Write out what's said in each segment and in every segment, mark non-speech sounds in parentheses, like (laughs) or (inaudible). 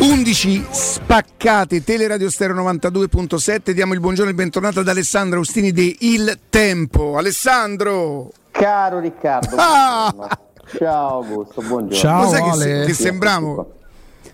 11 spaccate, Teleradio Stereo 92.7. Diamo il buongiorno e il bentornato ad Alessandro Austini di Il Tempo. Alessandro! Caro Riccardo, ah! ciao Augusto, buongiorno. Ciao, Cos'è che, che sembramo?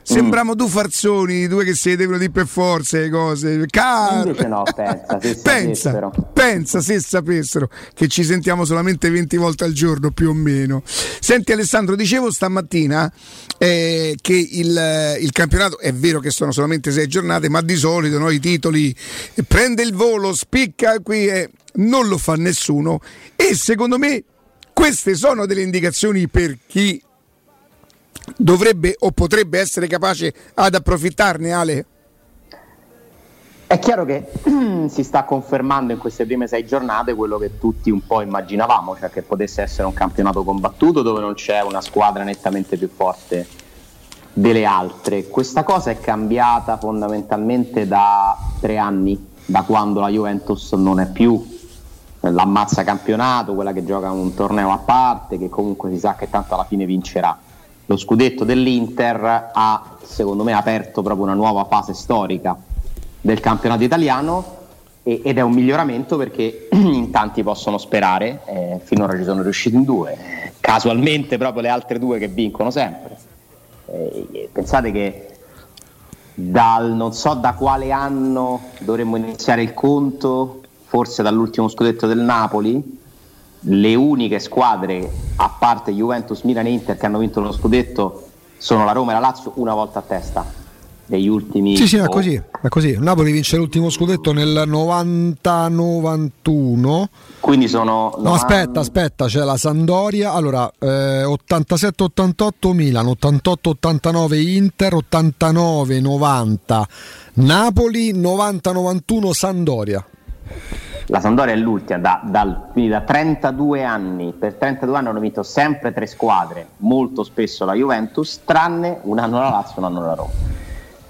Sembriamo mm. due farzoni, due che si devono dire per forza le cose. Caro. Invece no, pensa, se (laughs) pensa, pensa se sapessero che ci sentiamo solamente 20 volte al giorno più o meno. Senti Alessandro, dicevo stamattina eh, che il, il, campionato è vero che sono solamente sei giornate, ma di solito no, i titoli prende il volo, spicca qui e non lo fa nessuno. E secondo me queste sono delle indicazioni per chi dovrebbe o potrebbe essere capace ad approfittarne Ale? È chiaro che (clears throat) si sta confermando in queste prime sei giornate quello che tutti un po' immaginavamo, cioè che potesse essere un campionato combattuto dove non c'è una squadra nettamente più forte delle altre. Questa cosa è cambiata fondamentalmente da tre anni, da quando la Juventus non è più l'ammazza campionato, quella che gioca un torneo a parte, che comunque si sa che tanto alla fine vincerà lo scudetto dell'Inter ha secondo me aperto proprio una nuova fase storica del campionato italiano e, ed è un miglioramento perché (clears throat) in tanti possono sperare, eh, finora ci sono riusciti in due, casualmente proprio le altre due che vincono sempre. Eh, pensate che dal non so da quale anno dovremmo iniziare il conto, forse dall'ultimo scudetto del Napoli, le uniche squadre, a parte Juventus, Milan e Inter, che hanno vinto lo scudetto sono la Roma e la Lazio una volta a testa degli ultimi sì sì è così, è così. Napoli vince l'ultimo scudetto nel 90-91 quindi sono no aspetta aspetta c'è la Sandoria allora eh, 87-88 Milan 88-89 Inter 89-90 Napoli 90-91 Sandoria la Sampdoria è l'ultima, da, dal, quindi da 32 anni, per 32 anni hanno vinto sempre tre squadre, molto spesso la Juventus, tranne un anno la Lazio, un anno la Roma.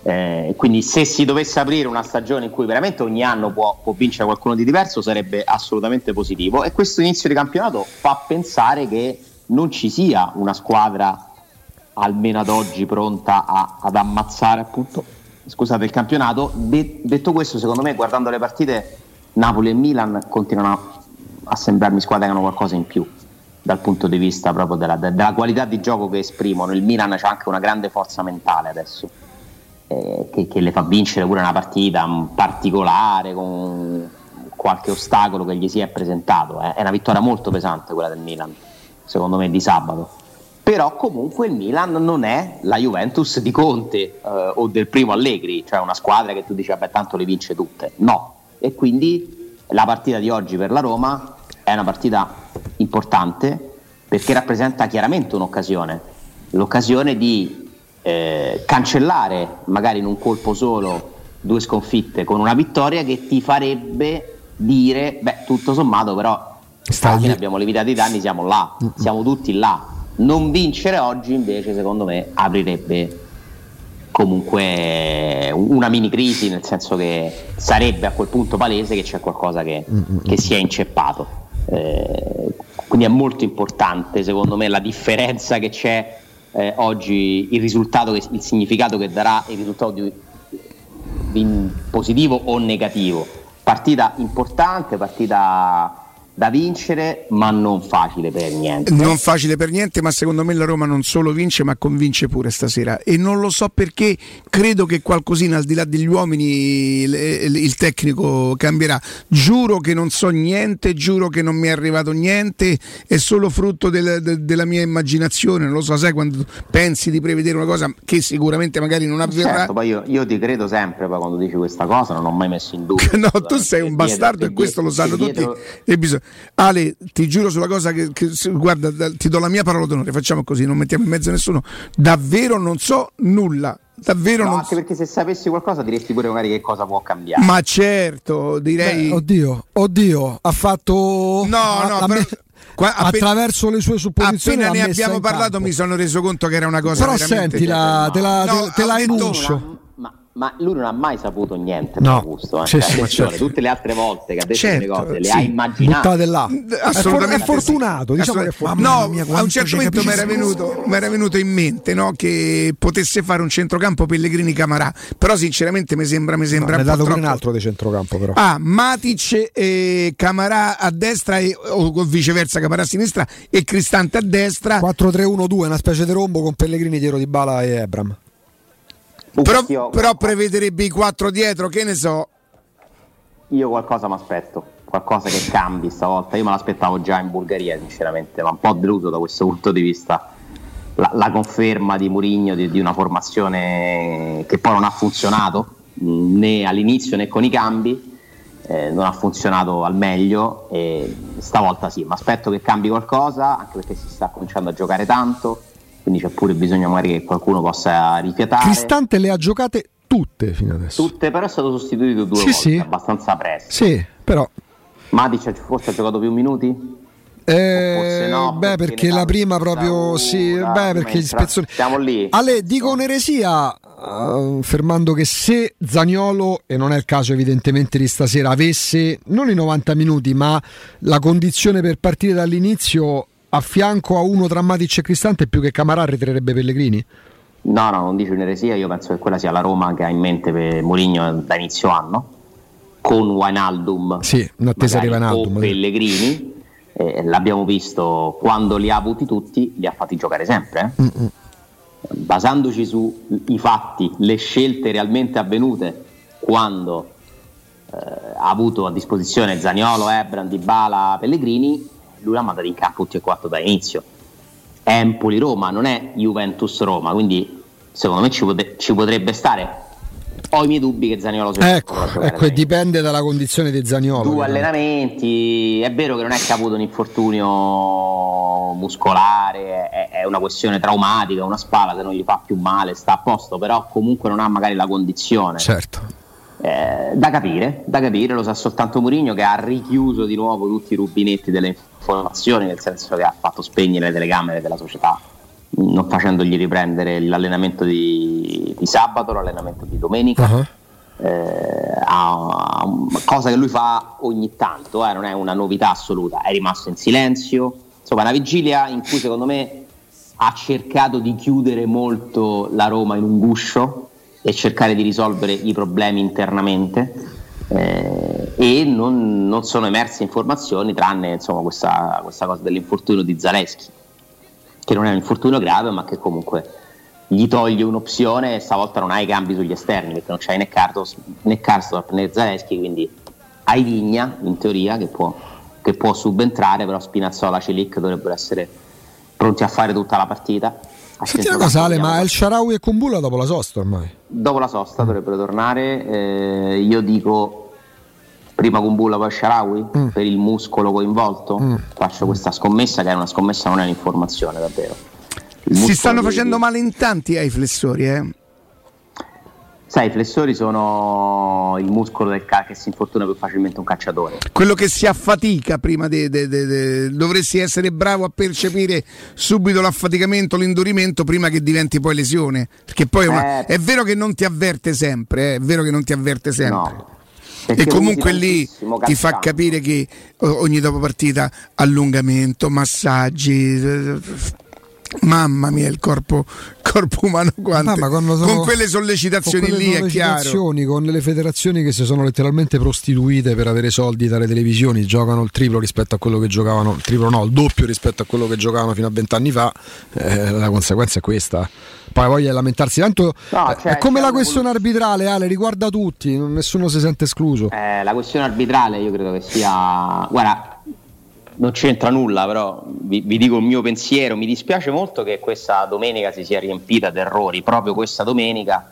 Eh, quindi se si dovesse aprire una stagione in cui veramente ogni anno può, può, vincere qualcuno di diverso sarebbe assolutamente positivo e questo inizio di campionato fa pensare che non ci sia una squadra almeno ad oggi pronta a, ad ammazzare appunto scusate, il campionato. De- detto questo, secondo me guardando le partite Napoli e Milan continuano a sembrarmi squadre che hanno qualcosa in più dal punto di vista proprio della, della qualità di gioco che esprimono. Il Milan ha anche una grande forza mentale adesso, eh, che, che, le fa vincere pure una partita particolare con qualche ostacolo che gli si è presentato. Eh. È una vittoria molto pesante quella del Milan, secondo me, di sabato. Però comunque il Milan non è la Juventus di Conte eh, o del primo Allegri, cioè una squadra che tu dici vabbè tanto le vince tutte. No, e quindi la partita di oggi per la Roma è una partita importante perché rappresenta chiaramente un'occasione, l'occasione di eh, cancellare magari in un colpo solo due sconfitte con una vittoria che ti farebbe dire, beh tutto sommato però alla fine abbiamo lievitato i danni, siamo là, siamo tutti là. Non vincere oggi invece secondo me aprirebbe comunque una mini crisi, nel senso che sarebbe a quel punto palese che c'è qualcosa che, mm-hmm. che si è inceppato. Eh, quindi è molto importante secondo me la differenza che c'è eh, oggi, il risultato, che, il significato che darà il risultato di, di positivo o negativo. Partita importante, partita da vincere, ma non facile per niente. Non facile per niente, ma secondo me la Roma non solo vince, ma convince pure stasera. E non lo so perché, credo che qualcosina al di là degli uomini il, tecnico cambierà. Giuro che non so niente, giuro che non mi è arrivato niente, è solo frutto del, de, della mia immaginazione. Non lo so, sai quando pensi di prevedere una cosa che sicuramente magari non avverrà. Certo, poi io, io ti credo sempre, poi quando dici questa cosa non ho mai messo in dubbio. (laughs) no, tu sei un bastardo e questo lo sanno tutti. E bisogna Ale, ti giuro sulla cosa che, che, guarda, ti do la mia parola d'onore, facciamo così, non mettiamo in mezzo nessuno. Davvero non so nulla. Davvero no, non anche perché se sapessi qualcosa diresti pure magari che cosa può cambiare. Ma certo, direi. Beh, oddio, oddio, ha fatto. No, ha, no, però... Qua, attraverso le sue supposizioni appena ne abbiamo parlato campo. mi sono reso conto che era una cosa però senti la, te la, no, te la enuncio ma lui non ha mai saputo niente no. gusto. Eh. Sì, cioè, sì, certo. Tutte le altre volte che ha detto certo, le cose le sì. ha immaginate. Là. Assolutamente È, fortunato. sì. Diciamo Assolutamente. che è no, mia, a un certo momento mi era venuto, venuto in mente no, che potesse fare un centrocampo Pellegrini Camarà. Però, sinceramente, mi sembra, mi sembra no, un dato troppo. un altro di centrocampo, però. Ah, Matic e Camarà a destra e, o viceversa Camarà a sinistra e Cristante a destra. 4-3-1-2, una specie di rombo con Pellegrini dietro di Bala e Ebram. Però, Io- però prevederebbe i quattro dietro, che ne so. Io qualcosa mi aspetto, qualcosa che cambi stavolta. Io me l'aspettavo già in Bulgaria, sinceramente, ma un po' deluso da questo punto di vista. La, la conferma di Mourinho di, di una formazione che poi non ha funzionato né all'inizio né con i cambi, eh, non ha funzionato al meglio e stavolta sì, mi aspetto che cambi qualcosa, anche perché si sta cominciando a giocare tanto, quindi c'è pure bisogno magari che qualcuno possa rifiatare. Cristante le ha giocate tutte fino adesso. Tutte, però è stato sostituito due Sì, volte, sì. abbastanza presto. Sì, però. Matic forse ha giocato più minuti? Eh, Forse no, beh, perché perché la prima proprio una, sì, beh, perché gli spezzoni. Siamo lì. Ale, dico un'eresia, eh, affermando che se Zagnolo, e non è il caso evidentemente di stasera, avesse non i 90 minuti, ma la condizione per partire dall'inizio a fianco a uno tra Matic e Cristante, più che Camarà retirerebbe Pellegrini? No, no, non dice un'eresia, io penso che quella sia la Roma che ha in mente per Mourinho da inizio anno, con Wijnaldum, Sì, in attesa di Wijnaldum, o. Pellegrini, eh, l'abbiamo visto quando li ha avuti tutti, li ha fatti giocare sempre. eh. Basandoci sui fatti, le scelte realmente avvenute quando eh, ha avuto a disposizione Zaniolo, Ebran, Dybala, Pellegrini, lui l'ha mandato in campo tutti e quattro da inizio. Empoli-Roma, non è Juventus-Roma, quindi secondo me ci, pote- ci potrebbe stare. Ho i miei dubbi che Zaniolo sia Ecco, ecco, e dipende dalla condizione di Zagnolo. due chiaramente. allenamenti, è vero che non è che ha avuto un infortunio muscolare, è, è una questione traumatica, una spalla che non gli fa più male, sta a posto, però comunque non ha magari la condizione. Certo. Eh, da capire, da capire, lo sa soltanto Mourinho che ha richiuso di nuovo tutti i rubinetti delle informazioni, nel senso che ha fatto spegnere le telecamere della società, non facendogli riprendere l'allenamento di, di sabato, l'allenamento di domenica. Ah. Eh, ha- ha- cosa che lui fa ogni tanto, eh, non è una novità assoluta, è rimasto in silenzio, insomma una vigilia in cui secondo me ha cercato di chiudere molto la Roma in un guscio e cercare di risolvere i problemi internamente eh, e non, non sono emerse informazioni tranne insomma, questa, questa cosa dell'infortunio di Zaleschi che non è un infortunio grave ma che comunque gli toglie un'opzione e stavolta non hai i cambi sugli esterni perché non c'hai né Carlos né né Zaleschi quindi hai Vigna in teoria che può, che può subentrare però Spinazzola Celic dovrebbero essere pronti a fare tutta la partita Senti una cosa, Ale, ma El Sharawi e Kumbulla dopo la sosta ormai. dopo la sosta dovrebbero tornare eh, io dico prima Kumbulla poi Sharawi Mm. per il muscolo coinvolto faccio questa scommessa che è una scommessa non è un'informazione davvero Il Si stanno di- facendo male in tanti ai flessori, eh. Sai i flessori sono il muscolo del ca- che si infortuna più facilmente un calciatore Quello che si affatica prima de, de- de- de- dovresti essere bravo a percepire subito l'affaticamento, l'indurimento prima che diventi poi lesione. Perché poi è, una- Eh. è vero che non ti avverte sempre, eh, è vero che non ti avverte sempre. no Perché E comunque lì ti fa capire che ogni dopo partita allungamento, massaggi. Mamma mia, il corpo, corpo umano quanto. Ah, ma sono- con quelle sollecitazioni con quelle lì è chiaro. Con le federazioni che si sono letteralmente prostituite per avere soldi dalle televisioni, giocano il triplo rispetto a quello che giocavano, il triplo no, il doppio rispetto a quello che giocavano fino a vent'anni fa, eh, la conseguenza è questa. Poi voglia di lamentarsi, tanto No, eh, cioè, è come la questione arbitrale, Ale, riguarda tutti, nessuno si sente escluso. Eh, la questione arbitrale io credo che sia. Guarda, non c'entra nulla, però vi, vi dico il mio pensiero. Mi dispiace molto che questa domenica si sia riempita di errori, proprio questa domenica,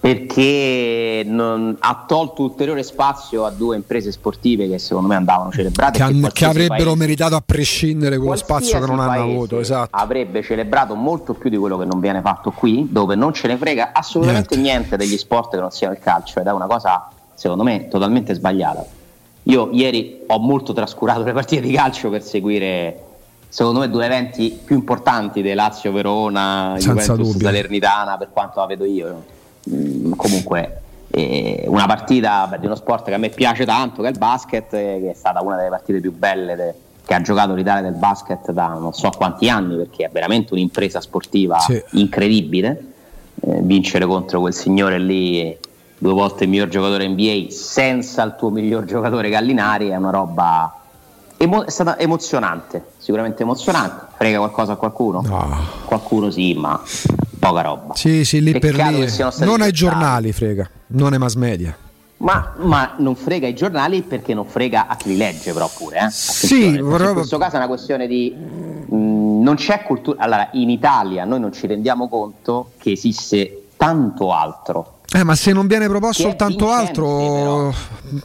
perché non- ha tolto ulteriore spazio a due imprese sportive che secondo me andavano celebrate. Che, che avrebbero paese- meritato a prescindere quello spazio che non hanno avuto, esatto. Avrebbe celebrato molto più di quello che non viene fatto qui, dove non ce ne frega assolutamente niente, degli sport che non siano il calcio ed è una cosa, secondo me, totalmente sbagliata. Io ieri ho molto trascurato le partite di calcio per seguire, secondo me, due eventi più importanti dei Lazio-Verona, Senza Juventus dubbio. Salernitana, per quanto la vedo io. mh, comunque eh, una partita beh, di uno sport che a me piace tanto, che è il basket, eh, che è stata una delle partite più belle de, che ha giocato l'Italia del basket da non so quanti anni, perché è veramente un'impresa sportiva sì. incredibile. Eh, vincere contro quel signore lì, due volte il miglior giocatore NBA, senza il tuo miglior giocatore Gallinari, è una roba Emo- è stata emozionante, sicuramente emozionante. Frega qualcosa a qualcuno? No. Qualcuno sì, ma poca roba. Sì, sì, lì Peccato per lì. Non ai giornali frega, non ai mass media. Ma, ma, non frega i giornali perché non frega a chi li legge, però pure. Eh? Sì, vorrei... In questo caso è una questione di. Mh, mm, non c'è cultura. Allora, in Italia noi non ci rendiamo conto che esiste tanto altro eh, ma se non viene proposto soltanto altro, però.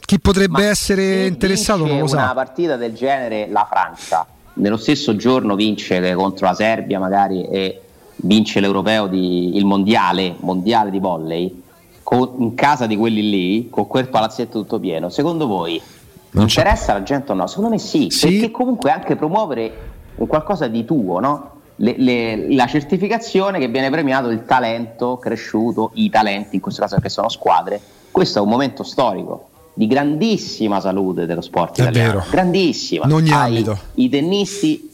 chi potrebbe essere interessato non lo sa. Una partita del genere la Francia, nello stesso giorno vince contro la Serbia magari e vince l'europeo di, il mondiale, mondiale di volley con, in casa di quelli lì, con quel palazzetto tutto pieno. Secondo voi non interessa la gente o no? Secondo me sì, sì, perché comunque anche promuovere un qualcosa di tuo, no? Le, le, la certificazione che viene premiato il talento cresciuto, i talenti in questo caso perché sono squadre. Questo è un momento storico di grandissima salute dello sport è italiano, vero. grandissima. In ogni ambito. I tennisti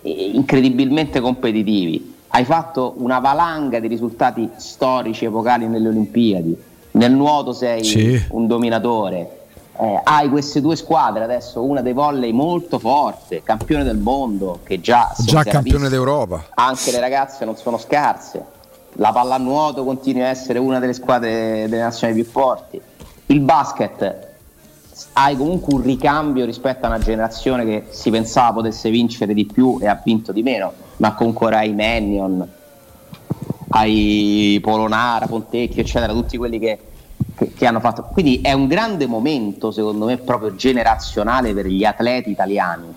eh, incredibilmente competitivi. Hai fatto una valanga di risultati storici epocali nelle Olimpiadi. Nel nuoto sei sì. un dominatore eh, hai queste due squadre adesso, una dei volley molto forte, campione del mondo, che già, già campione d'Europa. Anche le ragazze non sono scarse. La pallanuoto continua a essere una delle squadre delle nazioni più forti. Il basket hai comunque un ricambio rispetto a una generazione che si pensava potesse vincere di più e ha vinto di meno, ma comunque hai Mannion, hai Polonara, Pontecchio, eccetera, tutti quelli che che, che, hanno fatto. Quindi è un grande momento, secondo me, proprio generazionale per gli atleti italiani.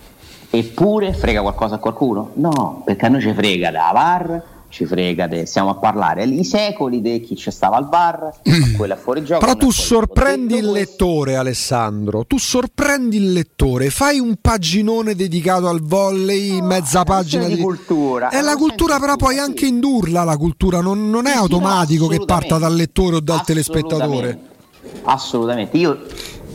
Eppure frega qualcosa a qualcuno? No, perché a noi ci frega da VAR, ci frega, de, stiamo a parlare i secoli di chi ci stava al bar, quello è fuori gioco. Però tu sorprendi il lettore, Alessandro. Tu sorprendi il lettore, fai un paginone dedicato al volley, no, mezza pagina di, di cultura. È la cultura, però puoi anche indurla la cultura, non, non è sì, automatico no, che parta dal lettore o dal telespettatore. Assolutamente. Io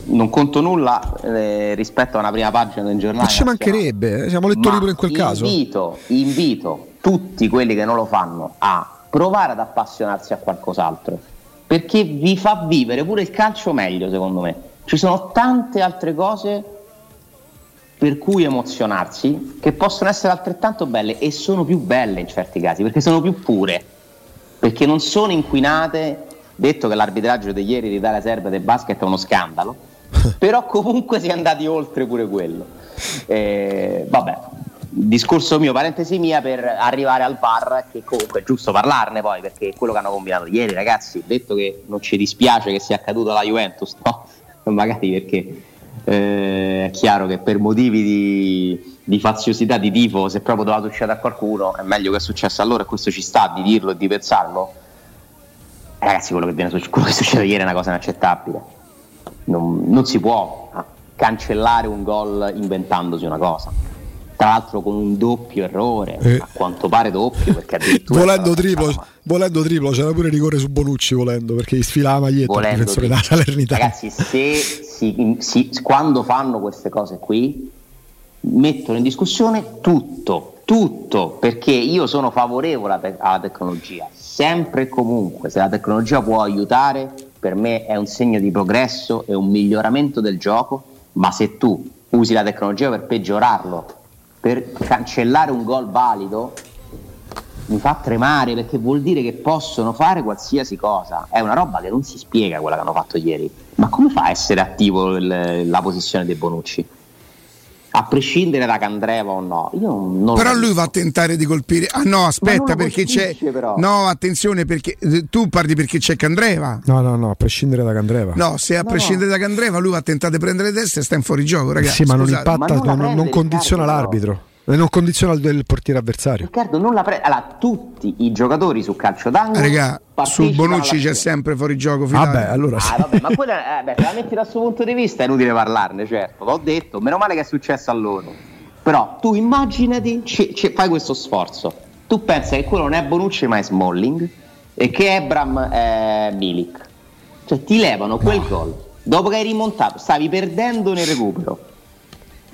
non conto nulla eh, rispetto a una prima pagina del giornale. Ma ci mancherebbe, eh, siamo lettori pure in quel invito, caso. Invito, invito tutti quelli che non lo fanno a provare ad appassionarsi a qualcos'altro, perché vi fa vivere pure il calcio meglio, secondo me. Ci sono tante altre cose per cui emozionarsi che possono essere altrettanto belle e sono più belle in certi casi, perché sono più pure, perché non sono inquinate, detto che l'arbitraggio di ieri di Italia Serba del basket è uno scandalo, (laughs) però comunque si è andati oltre pure quello. Eh, vabbè, discorso mio, parentesi mia, per arrivare al VAR, che comunque è giusto parlarne poi, perché quello che hanno combinato ieri, ragazzi, detto che non ci dispiace che sia accaduto alla Juventus, no? (laughs) Magari perché eh, è chiaro che per motivi di, di, faziosità di tifo, se proprio doveva succedere a qualcuno, è meglio che è successo a loro e questo ci sta di dirlo e di pensarlo. Ragazzi, quello che, viene, quello che succede ieri è una cosa inaccettabile. Non, non si può cancellare un gol inventandosi una cosa tra l'altro con un doppio errore, eh. a quanto pare doppio, perché addirittura volendo triplo, volendo triplo, c'era pure rigore su Bonucci volendo, perché gli sfila la maglietta il difensore della Salernitana. Ragazzi, se si, si, quando fanno queste cose qui mettono in discussione tutto, tutto, perché io sono favorevole alla, te- alla tecnologia, sempre e comunque, se la tecnologia può aiutare, per me è un segno di progresso e un miglioramento del gioco, ma se tu usi la tecnologia per peggiorarlo per cancellare un gol valido mi fa tremare perché vuol dire che possono fare qualsiasi cosa. È una roba che non si spiega quella che hanno fatto ieri. Ma come fa a essere attivo il, la posizione dei Bonucci? A prescindere da Candreva o no. Io non però lui va a tentare di colpire. Ah no, aspetta perché c'è. Però. No, attenzione perché eh, tu parli perché c'è Candreva. No, no, no, a prescindere da Candreva. No, se a no, prescindere no. da Candreva lui va a tentare di prendere testa e sta in fuorigioco, ragazzi. Sì, ma non impatta, ma non, non, non condiziona Riccardo, l'arbitro. E non condiziona il portiere avversario. Riccardo non la prende. Allora, tutti i giocatori su calcio d'angolo. Raga, su Bonucci c'è sempre fuori gioco. Vabbè, allora sì. Ah, vabbè, ma quella, eh, beh, se la metti dal suo punto di vista è inutile parlarne, certo. L'ho detto, meno male che è successo a loro. Però tu immaginati, c- c- fai questo sforzo. Tu pensi che quello non è Bonucci ma è Smalling e che Ebram è Milik. Cioè ti levano quel no. gol dopo che hai rimontato, stavi perdendo nel recupero,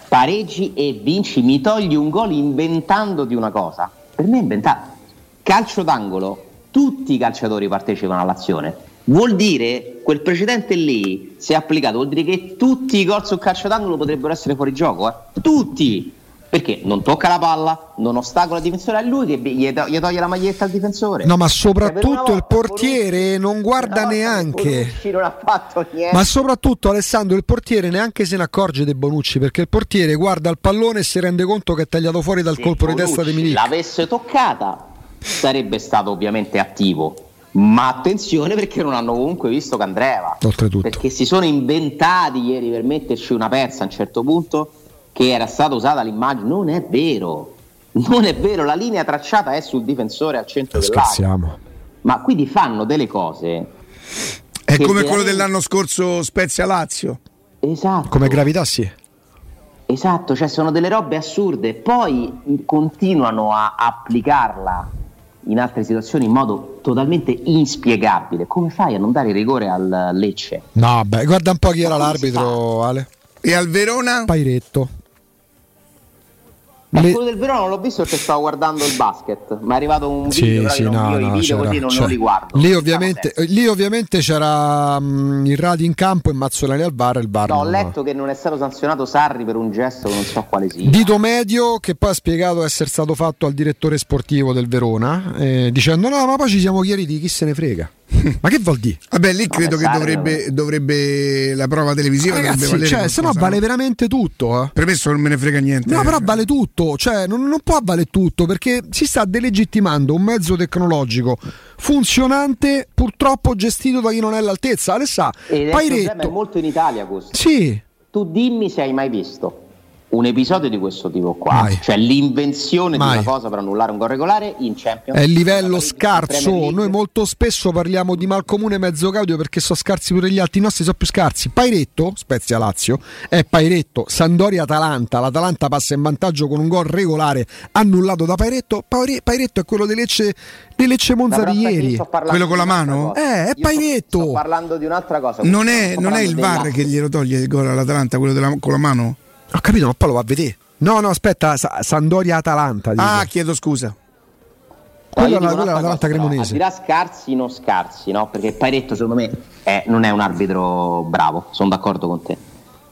pareggi e vinci, mi togli un gol inventandoti una cosa. Per me è inventato. Calcio d'angolo, tutti i calciatori partecipano all'azione. Vuol dire quel precedente lì, se applicato, vuol dire che tutti i gol sul calcio d'angolo potrebbero essere fuori gioco. Eh? Tutti! Perché non tocca la palla, non ostacola il difensore, è lui che gli, gli toglie la maglietta al difensore. No, ma soprattutto cioè, il portiere non guarda neanche. non ha fatto niente. Ma soprattutto Alessandro, il portiere neanche se ne accorge di Bonucci, perché il portiere guarda il pallone e si rende conto che è tagliato fuori dal se colpo Bonucci di testa di Milik. l'avesse toccata sarebbe stato ovviamente attivo. Ma attenzione perché non hanno comunque visto Candreva. Oltretutto. Perché si sono inventati ieri per metterci una persa a un certo punto che era stata usata l'immagine, non è vero. Non è vero, la linea tracciata è sul difensore al centro dell'area. Ma quindi fanno delle cose. È come quello dell'anno scorso Spezia Lazio. Esatto. Come gravità, sì. Esatto, cioè sono delle robe assurde. Poi continuano a applicarla in altre situazioni in modo totalmente inspiegabile. Come fai a non dare rigore al Lecce? No, beh, guarda un po' chi era l'arbitro, Ale. E al Verona? Pairetto. Le... quello del Verona non l'ho visto perché stavo guardando il basket, ma è arrivato un video, sì, sì, no, no, video così non, non li guardo. Lì ovviamente, lì ovviamente c'era um, il Radi in campo e Mazzolani al bar il bar. No, ho letto che non è stato sanzionato Sarri per un gesto che non so quale sia. Dito medio che poi ha spiegato essere stato fatto al direttore sportivo del Verona, eh, dicendo no, ma poi ci siamo chiariti, chi se ne frega. (laughs) Ma che vuol dire? Vabbè, lì credo che dovrebbe, dovrebbe, la prova televisiva Ragazzi, dovrebbe valere. Cioè, se no vale veramente tutto. Eh. Premesso non me ne frega niente. No, però vale tutto. Cioè, non, non può valere tutto perché si sta delegittimando un mezzo tecnologico funzionante, purtroppo gestito da chi non è all'altezza. Alessà, Ed è molto in Italia questo. Sì. Tu dimmi se hai mai visto un episodio di questo tipo qua, Mai. cioè l'invenzione Mai. di una cosa per annullare un gol regolare in Champions. È il livello scarso. Noi molto spesso parliamo di malcomune mezzo caudio perché sono scarsi pure gli altri, i nostri sono più scarsi. Pairetto, Spezia Lazio, è Pairetto, Sandoria Atalanta. L'Atalanta passa in vantaggio con un gol regolare annullato da Pairetto. Pairetto è quello di Lecce, di Lecce Monza di ieri. Quello con la mano? Eh, è Pairetto. Sto, sto, parlando di un'altra cosa. Non è, non è il VAR che glielo toglie il gol all'Atalanta, quello della, con la mano? Ho capito, ma poi lo va a vedere. No, no, aspetta, Sa- Sandoria-Atalanta. Dico. Ah, chiedo scusa. Quella, quella, quella l'Atalanta Cremonese. Là scarsi, non scarsi, no? Perché Pairetto, secondo me, è, non è un arbitro bravo. Sono d'accordo con te.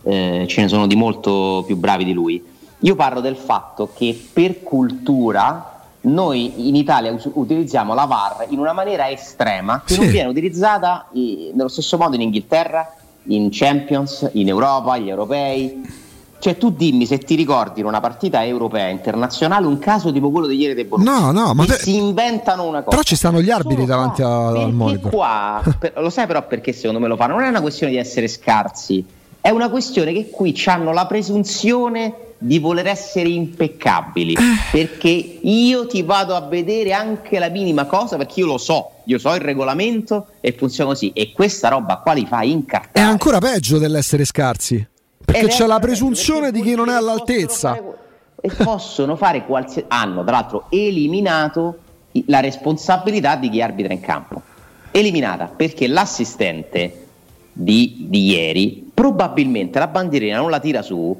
Eh, ce ne sono di molto più bravi di lui. Io parlo del fatto che per cultura noi in Italia us- utilizziamo la VAR in una maniera estrema che sì. non viene utilizzata i- nello stesso modo in Inghilterra, in Champions, in Europa, gli europei cioè, tu dimmi se ti ricordi in una partita europea internazionale un caso tipo quello di ieri dei Bonucci. No, no, ma te... si inventano una cosa. Però ci stanno gli arbitri Sono davanti a, al monitor. qua, per, lo sai però perché secondo me lo fanno? Non è una questione di essere scarsi, è una questione che qui hanno la presunzione di voler essere impeccabili eh. perché io ti vado a vedere anche la minima cosa perché io lo so, io so il regolamento e funziona così e questa roba qua li fa incartare. È ancora peggio dell'essere scarsi. Perché c'è la presunzione di chi non è all'altezza. E possono fare qualsiasi. hanno tra l'altro eliminato la responsabilità di chi arbitra in campo. Eliminata perché l'assistente di, di ieri probabilmente la bandierina non la tira su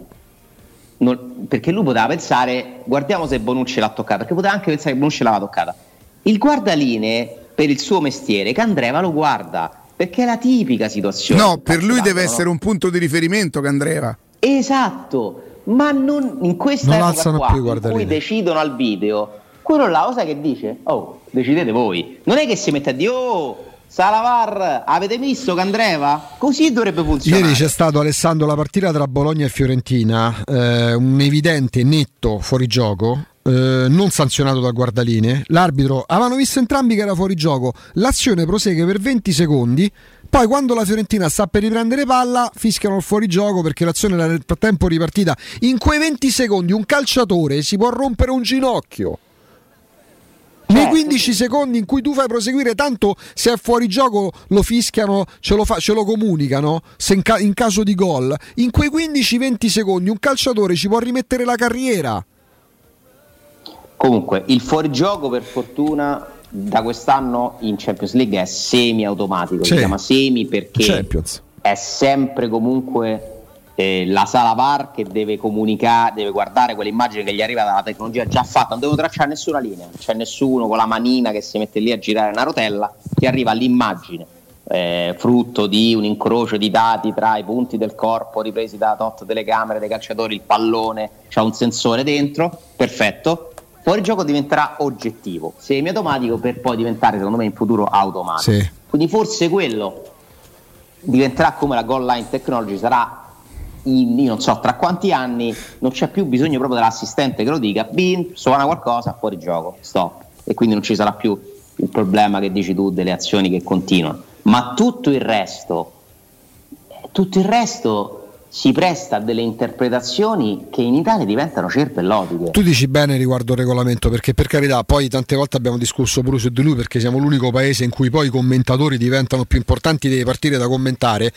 non, perché lui poteva pensare guardiamo se Bonucci l'ha toccata perché poteva anche pensare che Bonucci l'aveva toccata il guardaline per il suo mestiere Candreva lo guarda perché è la tipica situazione. No, per lui deve no? essere un punto di riferimento Candreva. Esatto, ma non in questa non epoca qua, più, in cui decidono al video, quello là, cosa che dice? Oh, decidete voi. Non è che si mette a dire, oh, Salavar, avete visto Candreva? Così dovrebbe funzionare. Ieri c'è stato Alessandro la partita tra Bologna e Fiorentina, eh, un evidente netto fuorigioco eh, non sanzionato da guardaline. L'arbitro avevano visto entrambi che era fuori gioco. L'azione prosegue per 20 secondi. Poi, quando la Fiorentina sta per riprendere palla, fischiano il fuorigioco perché l'azione era nel frattempo ripartita. In quei 20 secondi, un calciatore si può rompere un ginocchio. Nei 15 certo. secondi in cui tu fai proseguire, tanto se è fuori gioco lo fischiano, ce lo, fa, ce lo comunicano se in, ca- in caso di gol. In quei 15-20 secondi un calciatore ci può rimettere la carriera. Comunque, il fuorigioco per fortuna da quest'anno in Champions League è semi-automatico, sì. si chiama semi perché Champions. è sempre comunque eh, la sala VAR che deve comunicare, deve guardare quell'immagine che gli arriva dalla tecnologia già fatta, non devo tracciare nessuna linea, c'è nessuno con la manina che si mette lì a girare una rotella, ti arriva l'immagine. Eh, frutto di un incrocio di dati tra i punti del corpo ripresi da tot telecamere dei calciatori, il pallone, c'è un sensore dentro, perfetto. Poi il gioco diventerà oggettivo, semi-automatico per poi diventare secondo me in futuro automatico. Sì. Quindi forse quello diventerà come la goal line technology, sarà in, io non so tra quanti anni non c'è più bisogno proprio dell'assistente che lo dica, bin, suona qualcosa, fuori gioco, stop. E quindi non ci sarà più il problema che dici tu delle azioni che continuano. Ma tutto il resto, tutto il resto si presta a delle interpretazioni che in Italia diventano cervellotiche. Tu dici bene riguardo il regolamento, perché per carità, poi tante volte abbiamo discusso pure su di lui, perché siamo l'unico paese in cui poi i commentatori diventano più importanti delle partite da commentare.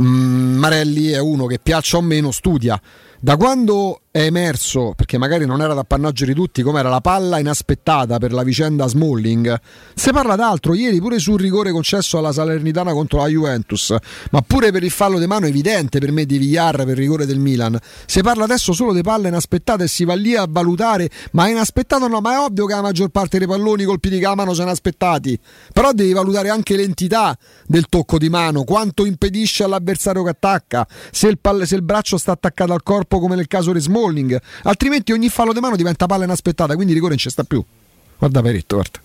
Mm, Marelli è uno che piaccia o meno studia. Da quando è emerso, perché magari non era d'appannaggio di tutti, come era la palla inaspettata per la vicenda Smalling. Si parla d'altro, ieri pure sul rigore concesso alla Salernitana contro la Juventus, ma pure per il fallo di mano evidente per me di Villar per il rigore del Milan. Si parla adesso solo di palle inaspettate e si va lì a valutare, ma inaspettato no, ma è ovvio che la maggior parte dei palloni colpiti di mano sono aspettati. Però devi valutare anche l'entità del tocco di mano, quanto impedisce all'avversario che attacca, se il, palle, se il braccio sta attaccato al corpo come nel caso di Smalling Smalling, altrimenti ogni fallo di mano diventa palla inaspettata, quindi rigore non ci sta più. Guarda Peretto, guarda.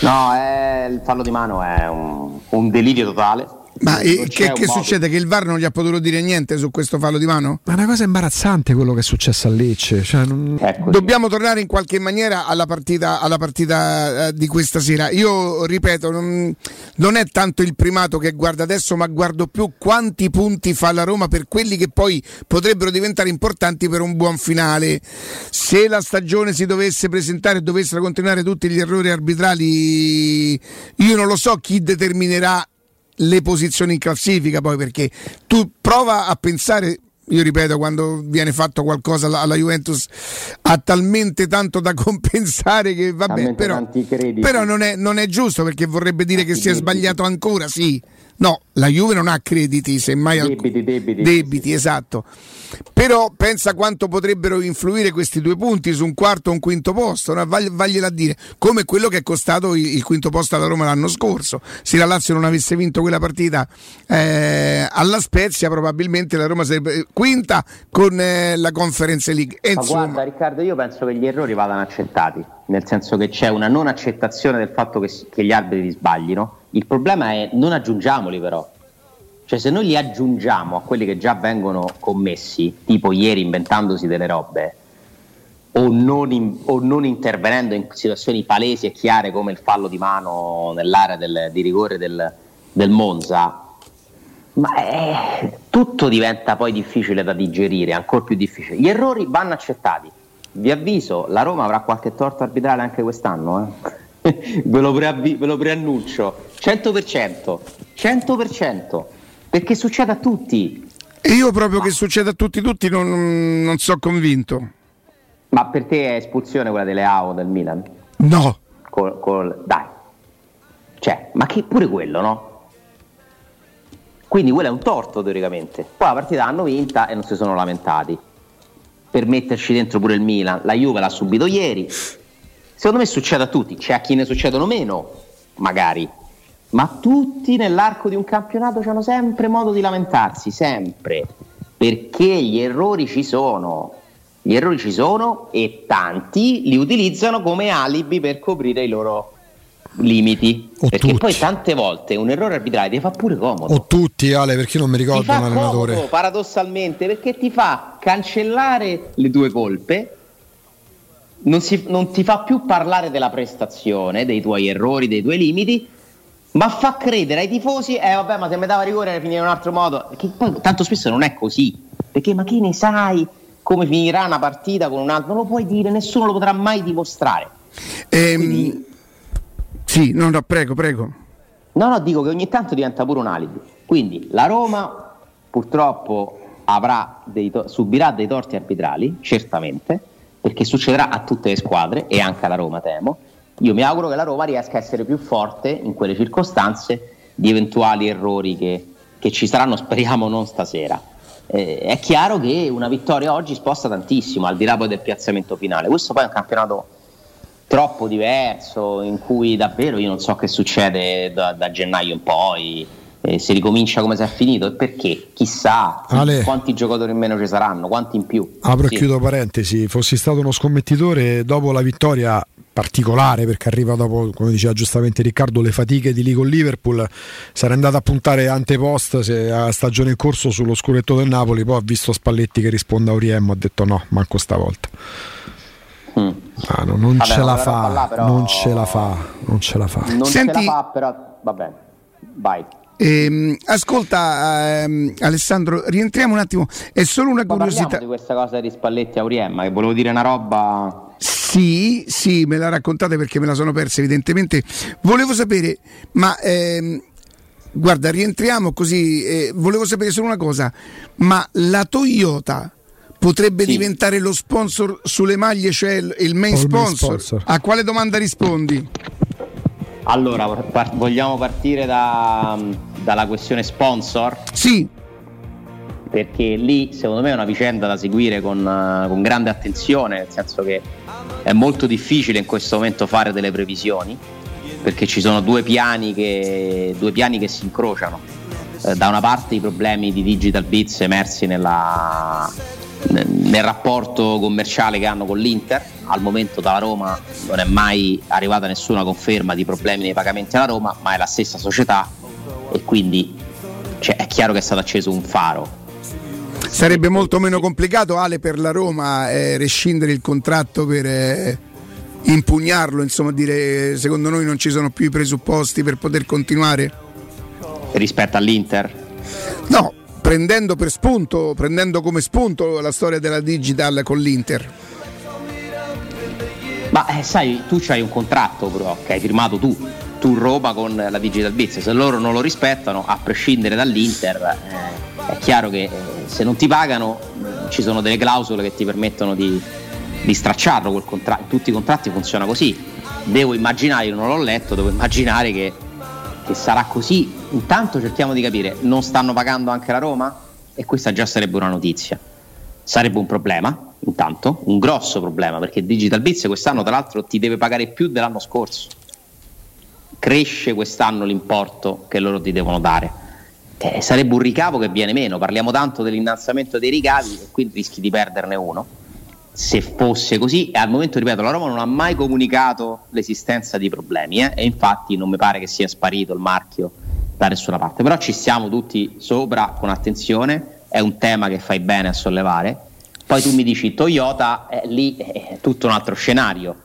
No, è, il fallo di mano è un, un delirio totale ma che, che succede? Che il VAR non gli ha potuto dire niente su questo fallo di mano? Ma è una cosa imbarazzante quello che è successo a Lecce. Cioè, non... Dobbiamo tornare in qualche maniera alla partita, alla partita uh, di questa sera. Io ripeto, non, non, è tanto il primato che guardo adesso, ma guardo più quanti punti fa la Roma per quelli che poi potrebbero diventare importanti per un buon finale. Se la stagione si dovesse presentare e dovessero continuare tutti gli errori arbitrali, io non lo so chi determinerà le posizioni in classifica poi perché tu prova a pensare io ripeto, quando viene fatto qualcosa alla, Juventus ha talmente tanto da (laughs) compensare che vabbè, però, però non, è, non, è, giusto perché vorrebbe dire che si è sbagliato ancora, sì. No, la Juve non ha crediti, semmai debiti, alc- debiti, debiti sì. esatto. Però pensa quanto potrebbero influire questi due punti su un quarto o un quinto posto, no? Vag- vagliela a dire, come quello che è costato il, il, quinto posto alla Roma l'anno scorso. Se la Lazio non avesse vinto quella partita eh, alla Spezia, probabilmente la Roma sarebbe quinta con eh, la Conference League. E Ma insomma... guarda Riccardo, io penso che gli errori vadano accettati, nel senso che c'è una non accettazione del fatto che, che gli arbitri sbaglino il problema è non aggiungiamoli però. Cioè se noi li aggiungiamo a quelli che già vengono commessi, tipo ieri inventandosi delle robe, o non, in, o non intervenendo in situazioni palesi e chiare come il fallo di mano nell'area del, di rigore del, del Monza, ma è, tutto diventa poi difficile da digerire, ancora più difficile. Gli errori vanno accettati. Vi avviso, la Roma avrà qualche torto arbitrale anche quest'anno. Eh? Ve, lo preavvi- ve lo preannuncio. 100% 100% perché succede a tutti. E io proprio ma... che succeda a tutti tutti non, non so convinto. Ma per te è espulsione quella delle AO del Milan? no. Col, col... dai. Cioè ma che pure quello no? quindi quello è un torto teoricamente. Poi la partita l'hanno vinta e non si sono lamentati. Per metterci dentro pure il Milan. La Juve l'ha subito ieri Secondo me succede a tutti, c'è a chi ne succedono meno, magari, ma tutti nell'arco di un campionato hanno sempre modo di lamentarsi, sempre, perché gli errori ci sono. Gli errori ci sono e tanti li utilizzano come alibi per coprire i loro limiti. O perché tutti. poi tante volte un errore arbitrale ti fa pure comodo. O tutti, Ale, perché non mi ricordo un allenatore. Comodo, paradossalmente, perché ti fa cancellare le tue colpe non, si, non ti fa più parlare della prestazione, dei tuoi errori, dei tuoi limiti, ma fa credere ai tifosi, eh vabbè, ma se mi dava rigore finire in un altro modo, che poi tanto spesso non è così, perché ma che ne sai come finirà una partita con un altro? Non lo puoi dire, nessuno lo potrà mai dimostrare. Ehm, Quindi... Sì, no, no, prego, prego. No, no, dico che ogni tanto diventa pure un alibi. Quindi la Roma purtroppo dei to- subirà dei torti arbitrali, certamente, perché succederà a tutte le squadre e anche alla Roma, temo. Io mi auguro che la Roma riesca a essere più forte in quelle circostanze di eventuali errori che, che ci saranno, (laughs) speriamo non stasera. Eh, è chiaro che una vittoria oggi sposta tantissimo, al di là poi del piazzamento finale. Questo poi è un campionato troppo diverso, in cui davvero io non so che succede da, da gennaio in poi. Eh, si ricomincia come si è finito e perché? Chissà Ale, quanti giocatori in meno ci saranno, quanti in più. Apro e chiudo parentesi, fossi stato uno scommettitore dopo la vittoria particolare perché arriva dopo, come diceva giustamente Riccardo, le fatiche di lì con Liverpool. Sarei andato a puntare antepost se a stagione in corso sullo scuretto del Napoli, poi ho visto Spalletti che risponde a Auriem, ho detto no, manco stavolta. Mm. Ah, no, non, vabbè, ce la fa, là, però... non ce la fa, non ce la fa. Non Senti... ce la fa, però va bene. Vai. Ehm, ascolta ehm, Alessandro, rientriamo un attimo, è solo una Ma curiosità. di questa cosa di Spalletti a Auriem, che volevo dire una roba sì, sì, me la raccontate perché me la sono persa evidentemente. Volevo sapere, ma ehm, guarda, rientriamo così. Eh, volevo sapere solo una cosa, ma la Toyota potrebbe sì. diventare lo sponsor sulle maglie, cioè il, il main, sponsor. main, sponsor. A quale domanda rispondi? Allora, par- vogliamo partire da, dalla questione sponsor? Sì perché lì secondo me è una vicenda da seguire con, uh, con, grande attenzione, nel senso che è molto difficile in questo momento fare delle previsioni, perché ci sono due piani che, due piani che si incrociano. Eh, da una parte i problemi di Digital Bits emersi nella, nel rapporto commerciale che hanno con l'Inter, al momento dalla Roma non è mai arrivata nessuna conferma di problemi nei pagamenti alla Roma, ma è la stessa società e quindi cioè, è chiaro che è stato acceso un faro Sarebbe molto meno complicato Ale per la Roma eh, rescindere il contratto per eh, impugnarlo, insomma dire secondo noi non ci sono più i presupposti per poter continuare? Rispetto all'Inter? No, prendendo per spunto, prendendo come spunto la storia della digital con l'Inter. Ma eh, sai, tu hai un contratto però che hai firmato tu, tu Roma con la Digital Biz, se loro non lo rispettano, a prescindere dall'Inter, eh, è chiaro che eh, se non ti pagano ci sono delle clausole che ti permettono di, di stracciarlo quel contratto. Tutti i contratti funzionano così. Devo immaginare, io non l'ho letto, devo immaginare che, che sarà così. Intanto cerchiamo di capire, non stanno pagando anche la Roma? E questa già sarebbe una notizia. Sarebbe un problema, intanto, un grosso problema, perché Digital Biz quest'anno tra l'altro ti deve pagare più dell'anno scorso. Cresce quest'anno l'importo che loro ti devono dare eh, sarebbe un ricavo che viene meno. Parliamo tanto dell'innalzamento dei ricavi e quindi rischi di perderne uno. Se fosse così, e al momento, ripeto, la Roma non ha mai comunicato l'esistenza di problemi eh? e infatti non mi pare che sia sparito il marchio da nessuna parte. Però ci stiamo tutti sopra con attenzione, è un tema che fai bene a sollevare. Poi tu mi dici Toyota, eh, lì è tutto un altro scenario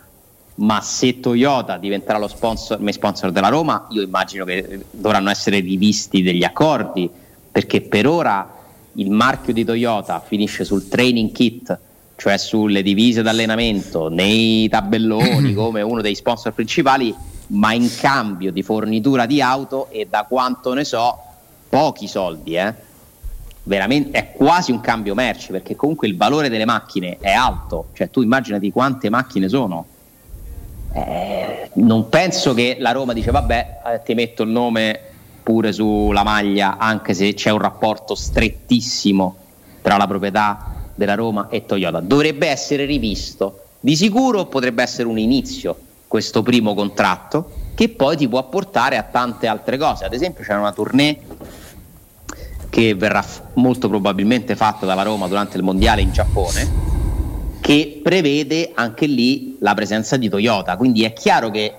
ma se Toyota diventerà lo sponsor, sponsor della Roma, io immagino che dovranno essere rivisti degli accordi, perché per ora il marchio di Toyota finisce sul training kit, cioè sulle divise d'allenamento, nei tabelloni (clears throat) come uno dei sponsor principali, ma in cambio di fornitura di auto e da quanto ne so, pochi soldi, eh? Veramente è quasi un cambio merci perché comunque il valore delle macchine è alto, cioè tu immaginati quante macchine sono eh, non penso che la Roma dice vabbè eh, ti metto il nome pure sulla maglia anche se c'è un rapporto strettissimo tra la proprietà della Roma e Toyota. Dovrebbe essere rivisto. Di sicuro potrebbe essere un inizio questo primo contratto che poi ti può portare a tante altre cose. Ad esempio c'è una tournée che verrà molto probabilmente fatta dalla Roma durante il mondiale in Giappone che prevede anche lì la presenza di Toyota. Quindi è chiaro che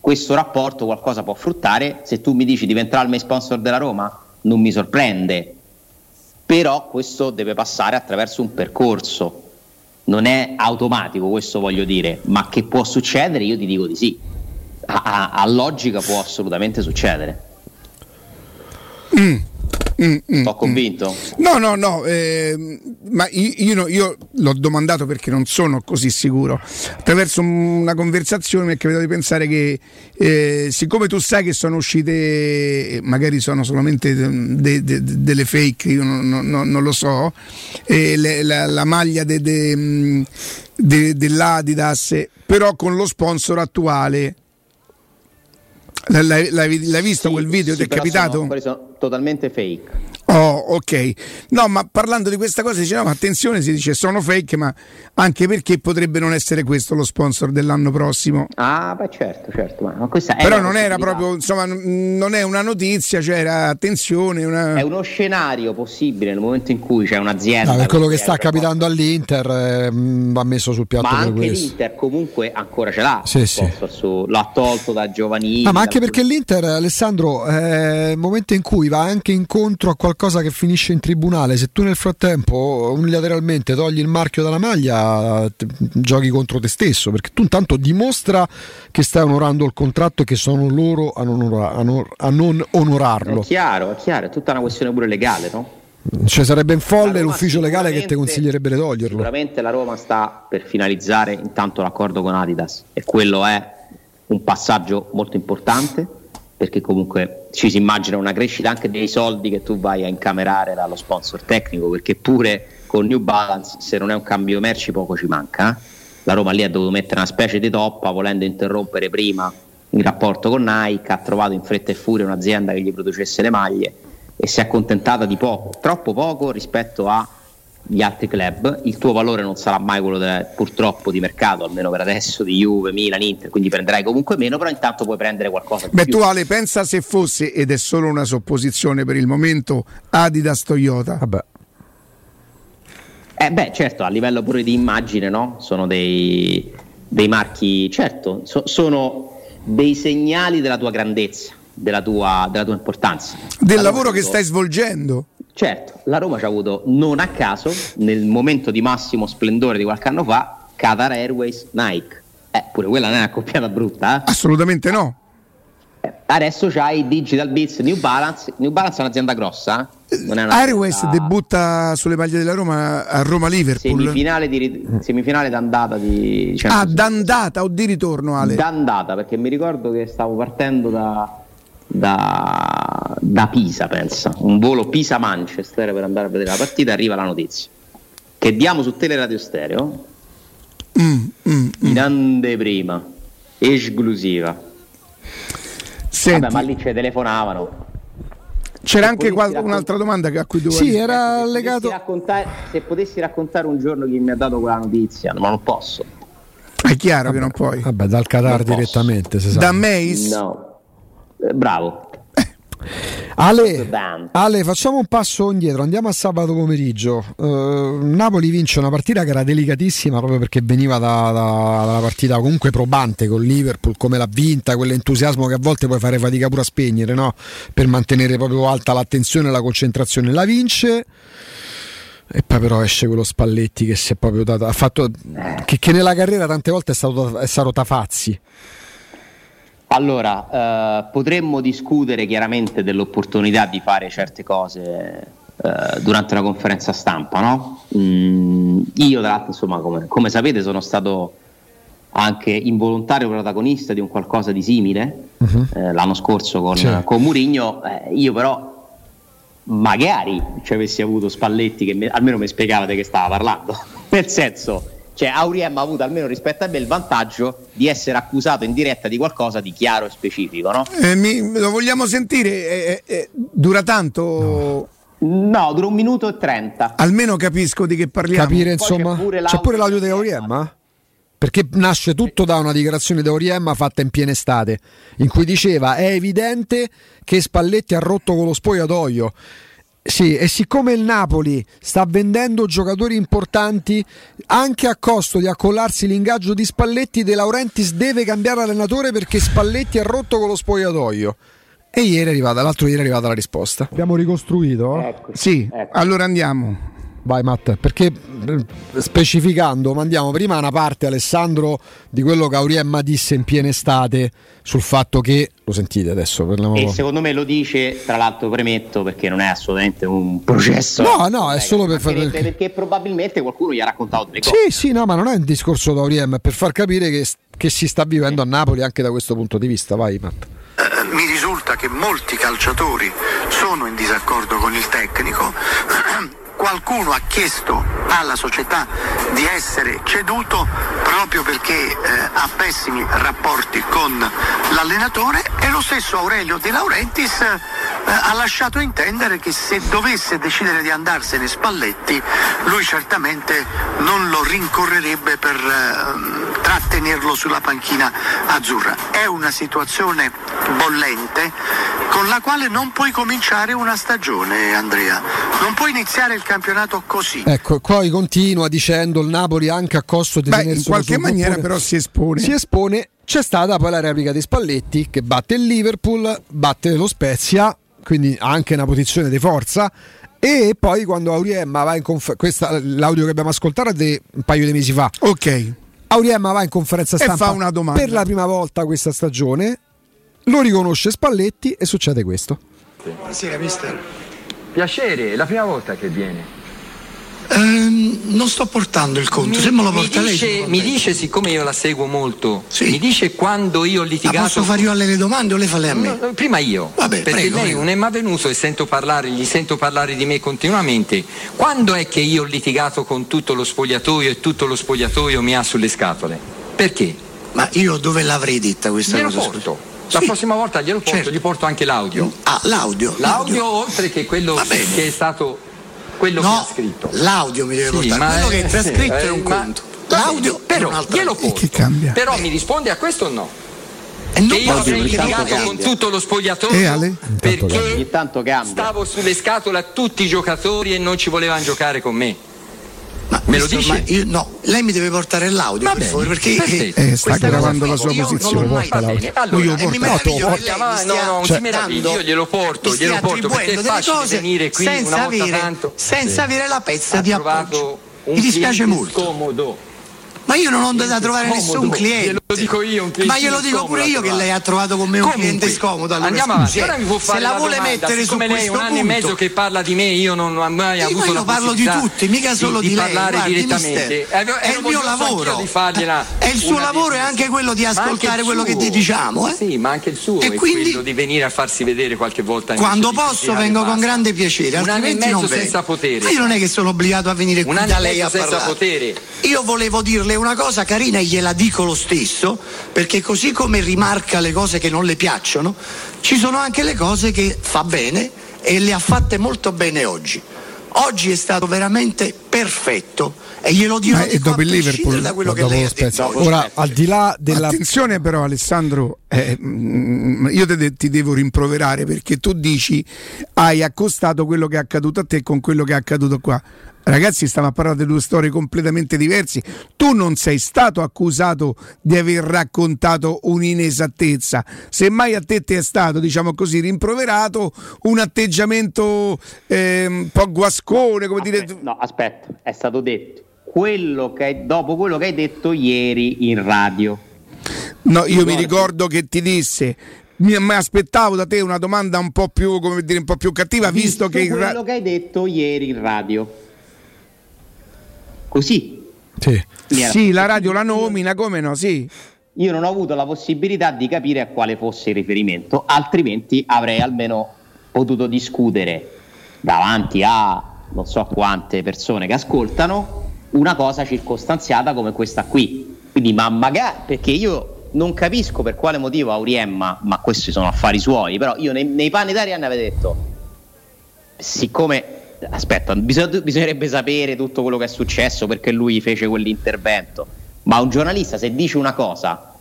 questo rapporto qualcosa può fruttare. Se tu mi dici diventerà il main sponsor della Roma, non mi sorprende. Però questo deve passare attraverso un percorso. Non è automatico, questo voglio dire, ma che può succedere, io ti dico di sì. A, a, a logica può assolutamente succedere. Mm. Mm, mm, Sto convinto? Mm. No, no, no, eh, ma io, io, io, l'ho domandato perché non sono così sicuro. Attraverso una conversazione mi è capitato di pensare che eh, siccome tu sai che sono uscite, magari sono solamente de, de, de, delle fake, io non, non, non lo so, eh, le, la, la, maglia mm, dell'Adidas, però con lo sponsor attuale L'hai, l'hai, l'hai visto sì, quel video? Sì, Ti è capitato? Sono, sono totalmente fake. Oh, ok. No, ma parlando di questa cosa, dice, no, ma attenzione, si dice sono fake, ma anche perché potrebbe non essere questo lo sponsor dell'anno prossimo. Ah, beh, certo, certo. Ma questa Però non era proprio, insomma, non è una notizia, cioè era attenzione. Una... È uno scenario possibile nel momento in cui c'è un'azienda. No, è quello che sta capitando all'Inter, eh, va messo sul piatto. Ma anche questo. l'Inter comunque ancora ce l'ha. Sì, sì. Su, l'ha tolto da giovanili. Ah, ma anche perché l'Inter, Alessandro, è il momento in cui va anche incontro a qualcosa che finisce in tribunale, se tu nel frattempo unilateralmente togli il marchio dalla maglia, t- giochi contro te stesso, perché tu intanto dimostra che stai onorando il contratto e che sono loro a non, onora- a non onorarlo. È chiaro, è chiaro, è tutta una questione pure legale, no? Cioè sarebbe in folle l'ufficio legale che ti consiglierebbe di toglierlo. Sicuramente la Roma sta per finalizzare intanto l'accordo con Adidas e quello è un passaggio molto importante perché comunque ci si immagina una crescita anche dei soldi che tu vai a incamerare dallo sponsor tecnico, perché pure con New Balance se non è un cambio merci poco ci manca. Eh? La Roma lì ha dovuto mettere una specie di toppa volendo interrompere prima il rapporto con Nike, ha trovato in fretta e furia un'azienda che gli producesse le maglie e si è accontentata di poco, troppo poco rispetto a gli altri club, il tuo valore non sarà mai quello del, purtroppo di mercato, almeno per adesso, di Juve, Milan, Inter, quindi prenderai comunque meno, però intanto puoi prendere qualcosa di Beh, più. tu Ale, pensa se fosse, ed è solo una supposizione per il momento, Adidas Toyota. Vabbè. Eh beh, certo, a livello pure di immagine, no? Sono dei, dei marchi, certo, so, sono dei segnali della tua grandezza, della tua, della tua importanza. Del lavoro che stai svolgendo. Certo, la Roma ci ha avuto non a caso, nel momento di massimo splendore di qualche anno fa, Qatar Airways Nike. Eh, pure quella non è una coppiata brutta, eh? Assolutamente no. Eh, adesso c'hai Digital Beats New Balance. New Balance è un'azienda grossa. Eh? Non è una Airways debutta sulle maglie della Roma a Roma-Liverpool. Semifinale, di, semifinale d'andata di Ah, d'andata o di ritorno, Ale? D'andata, perché mi ricordo che stavo partendo da da, da Pisa, pensa, un volo Pisa-Manchester per andare a vedere la partita, arriva la notizia. Che diamo su Teleradio Stereo mm, mm, mm. in anteprima, esclusiva. Senti. Vabbè, ma lì ci telefonavano. C'era se anche qual- un'altra domanda a cui dovevo Sì, era se legato. Potessi se potessi raccontare un giorno chi mi ha dato quella notizia, ma non posso. È chiaro vabbè, che non puoi. Vabbè, dal Qatar direttamente. Da Mace? No. Eh, bravo. Ale, Ale, facciamo un passo indietro, andiamo a sabato pomeriggio. Uh, Napoli vince una partita che era delicatissima proprio perché veniva da, da, dalla partita comunque probante con Liverpool, come l'ha vinta, quell'entusiasmo che a volte puoi fare fatica pure a spegnere no? per mantenere proprio alta l'attenzione e la concentrazione. La vince. E poi però esce quello Spalletti che si è proprio dato. Ha fatto. Che, che nella carriera tante volte è stato, è stato Tafazzi. Allora, eh, potremmo discutere chiaramente dell'opportunità di fare certe cose eh, durante una conferenza stampa, no? Mm, io, tra l'altro, insomma, come, come, sapete, sono stato anche involontario protagonista di un qualcosa di simile uh-huh. eh, l'anno scorso con, sì. con Murigno. Eh, io, però, magari ci avessi avuto Spalletti che me, almeno mi spiegava di che stava parlando. (laughs) Nel senso cioè Auriem ha avuto almeno rispetto a me il vantaggio di essere accusato in diretta di qualcosa di chiaro e specifico, no? Eh, mi, lo vogliamo sentire? Eh, eh, eh dura tanto? No. no. dura un minuto e trenta. Almeno capisco di che parliamo. Capire, insomma, c'è pure, c'è pure l'audio di Auriem? Perché nasce tutto da una dichiarazione di Auriem fatta in piena estate, in cui diceva è evidente che Spalletti ha rotto con lo spogliatoio sì, e siccome il Napoli sta vendendo giocatori importanti anche a costo di accollarsi l'ingaggio di Spalletti, De Laurentiis deve cambiare allenatore perché Spalletti ha rotto con lo spogliatoio. E ieri è arrivata, l'altro ieri è arrivata la risposta. Abbiamo ricostruito? Ecco, sì, ecco. allora andiamo. Vai Matt, perché eh, specificando mandiamo prima una parte Alessandro di quello che Auriemma disse in piena estate sul fatto che, lo sentite adesso, parliamo e secondo me lo dice, tra l'altro premetto perché non è assolutamente un processo. No, no, è solo per fare... Perché... perché probabilmente qualcuno gli ha raccontato delle cose. Sì, sì, no, ma non è un discorso da Auriemma, è per far capire che, che si sta vivendo a Napoli anche da questo punto di vista, vai Matt. Eh, mi risulta che molti calciatori sono in disaccordo con il tecnico (clears throat) qualcuno ha chiesto alla società di essere ceduto proprio perché eh, ha pessimi rapporti con l'allenatore e lo stesso Aurelio De Laurentiis eh, ha lasciato intendere che se dovesse decidere di andarsene Spalletti lui certamente non lo rincorrerebbe per eh, trattenerlo sulla panchina azzurra. È una situazione bollente con la quale non puoi cominciare una stagione Andrea, non puoi iniziare il campionato così. Ecco, poi continua dicendo il Napoli anche a costo di Beh, in qualche maniera oppure, però si espone. Si espone. C'è stata poi la replica di Spalletti che batte il Liverpool, batte lo Spezia, quindi anche una posizione di forza. E poi quando Auriemma va in conferenza, l'audio che abbiamo ascoltato è di un paio di mesi fa. Ok. Auriemma va in conferenza stampa e fa una domanda. per la prima volta questa stagione, lo riconosce Spalletti e succede questo. Buonasera mister. Piacere, è la prima volta che viene. Ehm, non sto portando il conto, mi, se me lo porta dice, lei. Mi dice, siccome io la seguo molto, sì. mi dice quando io ho litigato. Ma posso fare io alle le domande o le fa lei a me? No, prima io. Vabbè, perché prego, lei prego. non è mai venuto e sento parlare, gli sento parlare di me continuamente. Quando è che io ho litigato con tutto lo spogliatoio e tutto lo spogliatoio mi ha sulle scatole? Perché? Ma io dove l'avrei detta questa Glielo cosa? Porto. La sì. prossima volta glielo porto, certo. gli porto anche l'audio. Ah, l'audio. L'audio, l'audio. oltre che quello che è stato quello no, che ha scritto. L'audio mi deve sì, portare, quello è, che è trascritto eh, è un conto. L'audio però glielo porto. Che cambia? Però mi risponde a questo o no? E non io avrei litigato con tutto lo spogliatoio eh, perché stavo sulle scatole a tutti i giocatori e non ci volevano giocare con me. Ma me lo dice? Io, no, lei mi deve portare l'audio per favore perché eh, sta gravando la sua posizione. Porta l'audio. Allora, io porto, porto, porta, no, no, non si meraviglia, io glielo porto, glielo porto perché è facile venire qui senza una avere, volta tanto. senza avere la pezza di appoggio. Mi dispiace molto. Scomodo ma io non ho da trovare nessun cliente. Glielo dico io, Ma glielo dico pure io che lei ha trovato con me un Comunque, cliente scomodo. Allora, andiamo avanti. Ora mi può fare Se la, vuole domanda, mettere su lei questo un anno punto, e mezzo che parla di me, io non ho mai avuto io la parlo di tutti, mica solo di, di, di lei. parlare Guardi, direttamente. Mister, è il mio lavoro. Di fargliela è il suo lavoro e anche quello di ascoltare quello che ti diciamo. Eh? Sì, ma anche il suo è quello di venire a farsi vedere qualche volta. Quando posso vengo con grande piacere, un anno e mezzo senza potere. Ma io non è che sono obbligato a venire qui da lei a senza potere. Io volevo dirle una cosa carina e gliela dico lo stesso, perché così come rimarca le cose che non le piacciono, ci sono anche le cose che fa bene e le ha fatte molto bene oggi. Oggi è stato veramente perfetto e glielo dirò e dopo il Liverpool da quello che lei ha detto. Ora, al di là della Attenzione però Alessandro, eh, io te, ti devo rimproverare perché tu dici hai accostato quello che è accaduto a te con quello che è accaduto qua. Ragazzi, stiamo a parlare di due storie completamente diverse. Tu non sei stato accusato di aver raccontato un'inesattezza. Semmai a te ti è stato, diciamo così, rimproverato un atteggiamento eh, un po' guascone, come aspetta, dire. No, aspetta, è stato detto quello che, dopo quello che hai detto ieri in radio. No, io mi ricordo che ti disse mi, aspettavo da te una domanda un po' più, come dire, un po' più cattiva, visto, visto che quello ra- che hai detto ieri in radio. Così. Sì. sì, la radio la nomina, come no? Sì. Io non ho avuto la possibilità di capire a quale fosse il riferimento, altrimenti avrei almeno potuto discutere davanti a non so quante persone che ascoltano una cosa circostanziata come questa qui. Quindi, ma magari perché io non capisco per quale motivo Auriemma, ma questi sono affari suoi, però io nei, nei panni d'Arianna avevo detto, siccome aspetta, bisog- bisognerebbe sapere tutto quello che è successo perché lui fece quell'intervento. Ma un giornalista, se dice una cosa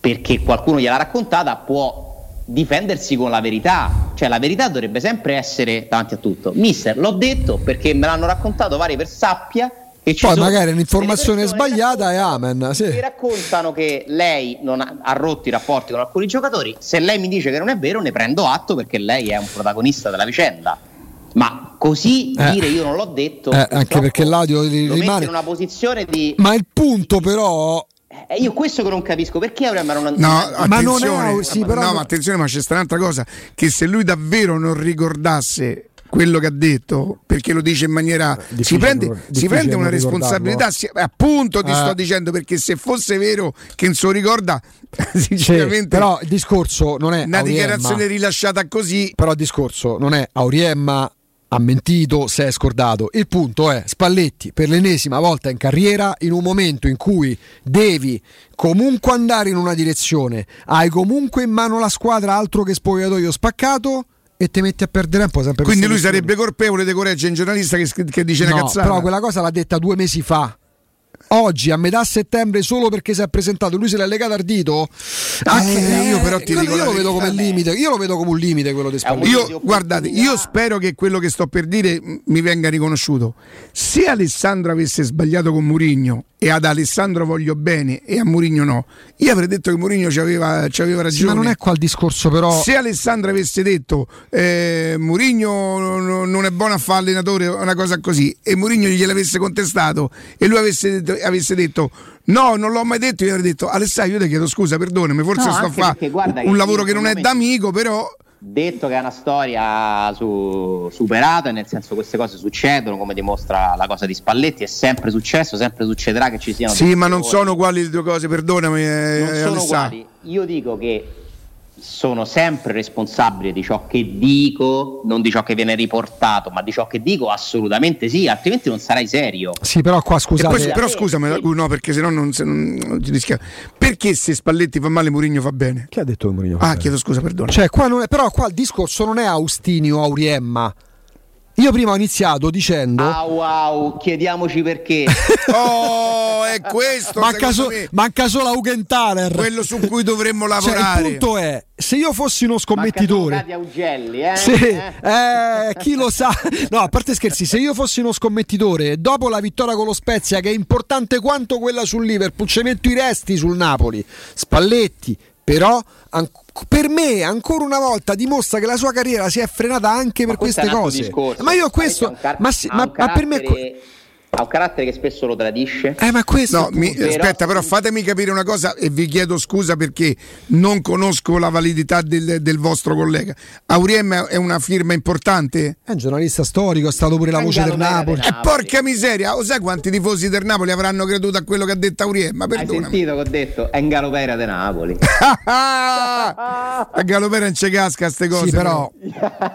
perché qualcuno gliel'ha raccontata, può difendersi con la verità. Cioè, la verità dovrebbe sempre essere davanti a tutto. Mister, l'ho detto perché me l'hanno raccontato vari per sappia. Che ci Poi magari un'informazione sbagliata e amen. Sì. Mi raccontano che lei non ha, ha rotto i rapporti con alcuni giocatori. Se lei mi dice che non è vero, ne prendo atto perché lei è un protagonista della vicenda Ma così Eh. dire io non l'ho detto. Eh, anche perché l'audio rimane- in una posizione di. Ma il punto però Eh, io questo che non capisco perché Aurem non No, Ma non è sì, però no, ma attenzione, ma c'è sta un'altra cosa, che se lui davvero non ricordasse quello che ha detto, perché lo dice in maniera... Si difficile prende, si prende una responsabilità, ricordarlo. si- appunto ti Eh. sto dicendo, perché se fosse vero che non se lo ricorda, (laughs) Sì, sinceramente... però il discorso non è una Auriemma. dichiarazione rilasciata così Però il discorso non è Auriemma ha mentito, si è scordato. Il punto è Spalletti per l'ennesima volta in carriera, in un momento in cui devi comunque andare in una direzione, hai comunque in mano la squadra altro che spogliatoio spaccato e ti metti a perdere tempo sempre quindi lui sarebbe colpevole di correggere un giornalista che, che dice una No, cazzata però quella cosa l'ha detta due mesi fa. Oggi a metà settembre solo perché si è presentato lui se l'ha legato al dito? Anche Eh, io però ti quello dico io lo vedo come limite io lo vedo come un limite quello di Spalletti. Io- guardate, io spero che quello che sto per dire mi venga riconosciuto. Se Alessandro avesse sbagliato con Murigno e ad Alessandro voglio bene e a Murigno no, io avrei detto che Murigno ci aveva, ci aveva Sì, ragione. ma non è qua il discorso però Se Alessandro avesse detto eh, Murigno non è buono a fare allenatore, una cosa così, e Murigno gliel'avesse contestato e lui avesse detto, avesse detto no, non l'ho mai detto, io avrei detto Alessandro, io ti chiedo scusa, perdonami, forse No, sto a fare un lavoro che non è d'amico, però detto che è una storia su- superata, nel senso queste cose succedono, come dimostra la cosa di Spalletti, è sempre successo, sempre succederà che ci siano sì, ma non sono uguali le due cose, perdonami, eh, non sono uguali. Io dico che sono sempre responsabile di ciò che dico, non di ciò che viene riportato, ma di ciò che dico assolutamente sì, altrimenti non sarai serio. Sì, però qua E poi- scusate però scusami, Sì. no, perché sennò non, se non, non ti rischia. Perché se Spalletti fa male, Murigno fa bene? Chi ha detto che Mourinho? Ah, chiedo scusa, perdono. Cioè, qua non è, però qua il discorso non è Austini o Auriemma. Io prima ho iniziato dicendo Ah wow, chiediamoci perché. (laughs) Oh, è questo manca, so- me, manca solo Augenthaler. quello su cui dovremmo Cioè, lavorare. il punto è, se io fossi uno scommettitore Augelli, eh? Sì, Eh? eh, chi lo sa? No, a parte scherzi, se io fossi uno scommettitore, dopo la vittoria con lo Spezia, che è importante quanto quella sul Liverpool, ci metto i resti sul Napoli. Spalletti, però, an- per me, ancora una volta dimostra che la sua carriera si è frenata anche per Ma questo queste cose. discorso. Ma io questo, ma, sì- ma- ma per me. Ha un carattere che spesso lo tradisce. Eh, ma questo. No, mi- aspetta, però fatemi capire una cosa e vi chiedo scusa perché non conosco la validità del, del vostro collega. Auriem è una firma importante? È un giornalista storico, è stato pure la voce del Napoli. del E Napoli. porca miseria, lo sai quanti tifosi del Napoli avranno creduto a quello che ha detto Auriem? Ma Hai sentito che ho detto? È in galopera di Napoli. (laughs) a Galopera non c'è casca ste cose. Sì, però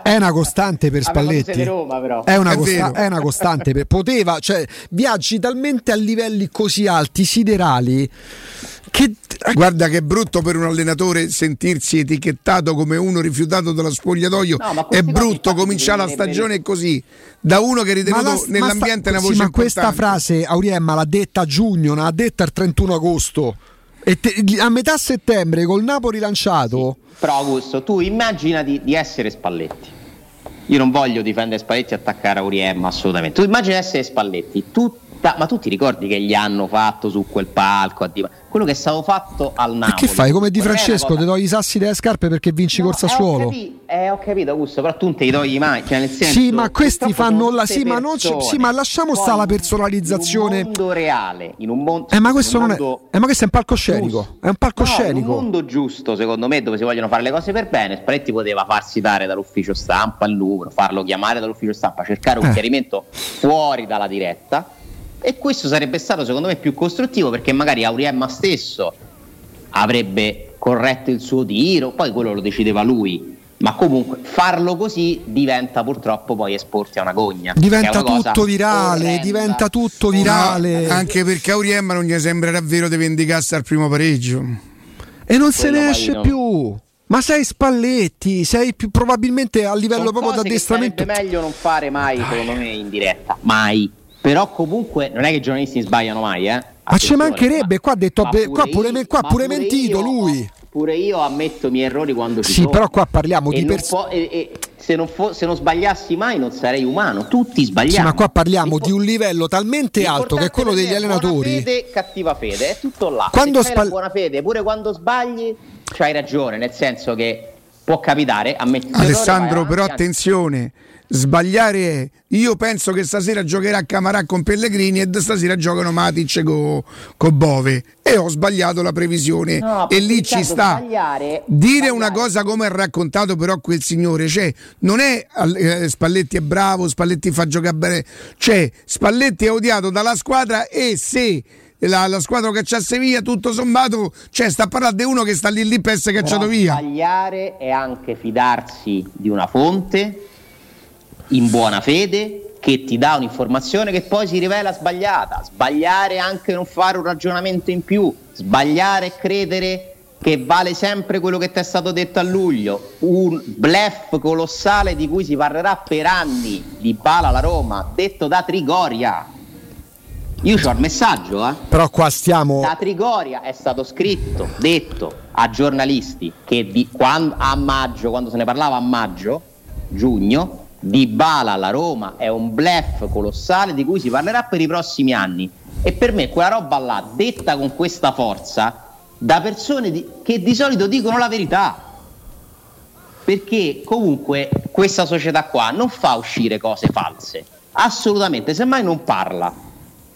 è una costante per Spalletti. Roma, però. È una, È costa- è una costante, per- poteva, cioè viaggi talmente a livelli così alti, siderali, che Guarda che è brutto per un allenatore sentirsi etichettato come uno rifiutato dallo spogliatoio. No, è brutto cominciare la stagione così. Da uno che è ritenuto la- nell'ambiente sta- una sì, voce ma questa frase Auriemma l'ha detta a giugno, non l'ha detta il 31 agosto. E te- a metà settembre col Napoli lanciato, Però Augusto, tu immagina di, di essere Spalletti. Io non voglio difendere Spalletti e attaccare Auriem assolutamente. Tu immagina di essere Spalletti, tutta- ma tu ti ricordi che gli hanno fatto su quel palco? Quello che è stato fatto al e Napoli. che fai? Come Di Francesco, cosa- ti togli i sassi delle scarpe perché vinci No, corsa eh, suolo. capi- eh, ho capito Augusto, però tu non te li togli mai. Cioè, nel senso, Sì, ma questi fanno la- sì, ma non ci- persone. sì, ma lasciamo Poi, sta la in personalizzazione. un mondo reale, in un mondo Eh, ma questo in non è. Eh, ma questo è un palcoscenico. giusto. È un palcoscenico. No, in un mondo giusto, secondo me, dove si vogliono fare le cose per bene, Spalletti poteva farsi dare dall'ufficio stampa al Louvre, farlo chiamare dall'ufficio stampa, cercare un Eh. chiarimento fuori dalla diretta. E questo sarebbe stato, secondo me, più costruttivo perché magari Auriemma stesso avrebbe corretto il suo tiro, poi quello lo decideva lui. Ma comunque farlo così diventa purtroppo poi esporti a una gogna. è Diventa una tutto virale, orrenda. diventa tutto virale. No, anche perché Auriem non gli sembrerà vero di vendicarsi al primo pareggio. E non se Quello ne poi esce no. più. Ma sei Spalletti, sei più probabilmente a livello Sono proprio che d'addestramento. sarebbe meglio non fare mai, secondo me, in diretta. Mai. Però comunque non è che i giornalisti sbagliano mai, eh. Ma ci mancherebbe, qua ha detto- ma beh, qua pure io- me- qua ma pure mentito io- lui. Pure io ammetto i miei errori quando ci Sì, sono. però qua parliamo E di non pers- può- e- e se, non fo- se non sbagliassi mai non sarei umano. Tutti sbagliamo. Sì, ma qua parliamo di un livello talmente alto che è quello degli allenatori. Buona fede, cattiva fede, è tutto là. Quando se Spal- buona fede, pure quando sbagli, c'hai ragione, nel senso che può capitare, ammetti Alessandro, vai però attenzione, sbagliare è io penso che stasera giocherà Camarà con Pellegrini e stasera giocano Matic con co Bove. E ho sbagliato la previsione. No, e lì ci sta. sbagliare- dire sbagliare. una cosa come ha raccontato però quel signore cioè non è eh, Spalletti è bravo Spalletti fa giocare bene. Cioè Spalletti è odiato dalla squadra e se la, la squadra che c'ha Sevilla tutto sommato cioè sta parlando di uno che sta lì lì per essere cacciato Però via. Sbagliare è anche fidarsi di una fonte in buona fede che ti dà un'informazione che poi si rivela sbagliata. Sbagliare anche non fare un ragionamento in più. Sbagliare è credere che vale sempre quello che ti è stato detto a luglio. Un blef colossale di cui si parlerà per anni di Bala alla Roma, detto da Trigoria. Io ho il messaggio, eh. Però qua stiamo. Da Trigoria è stato scritto, detto a giornalisti che di, quando, a maggio, quando se ne parlava a maggio, giugno, di Bala alla Roma è un blef colossale di cui si parlerà per i prossimi anni. E per me quella roba là, detta con questa forza, da persone di- che di solito dicono la verità. Perché comunque questa società qua non fa uscire cose false, assolutamente, semmai non parla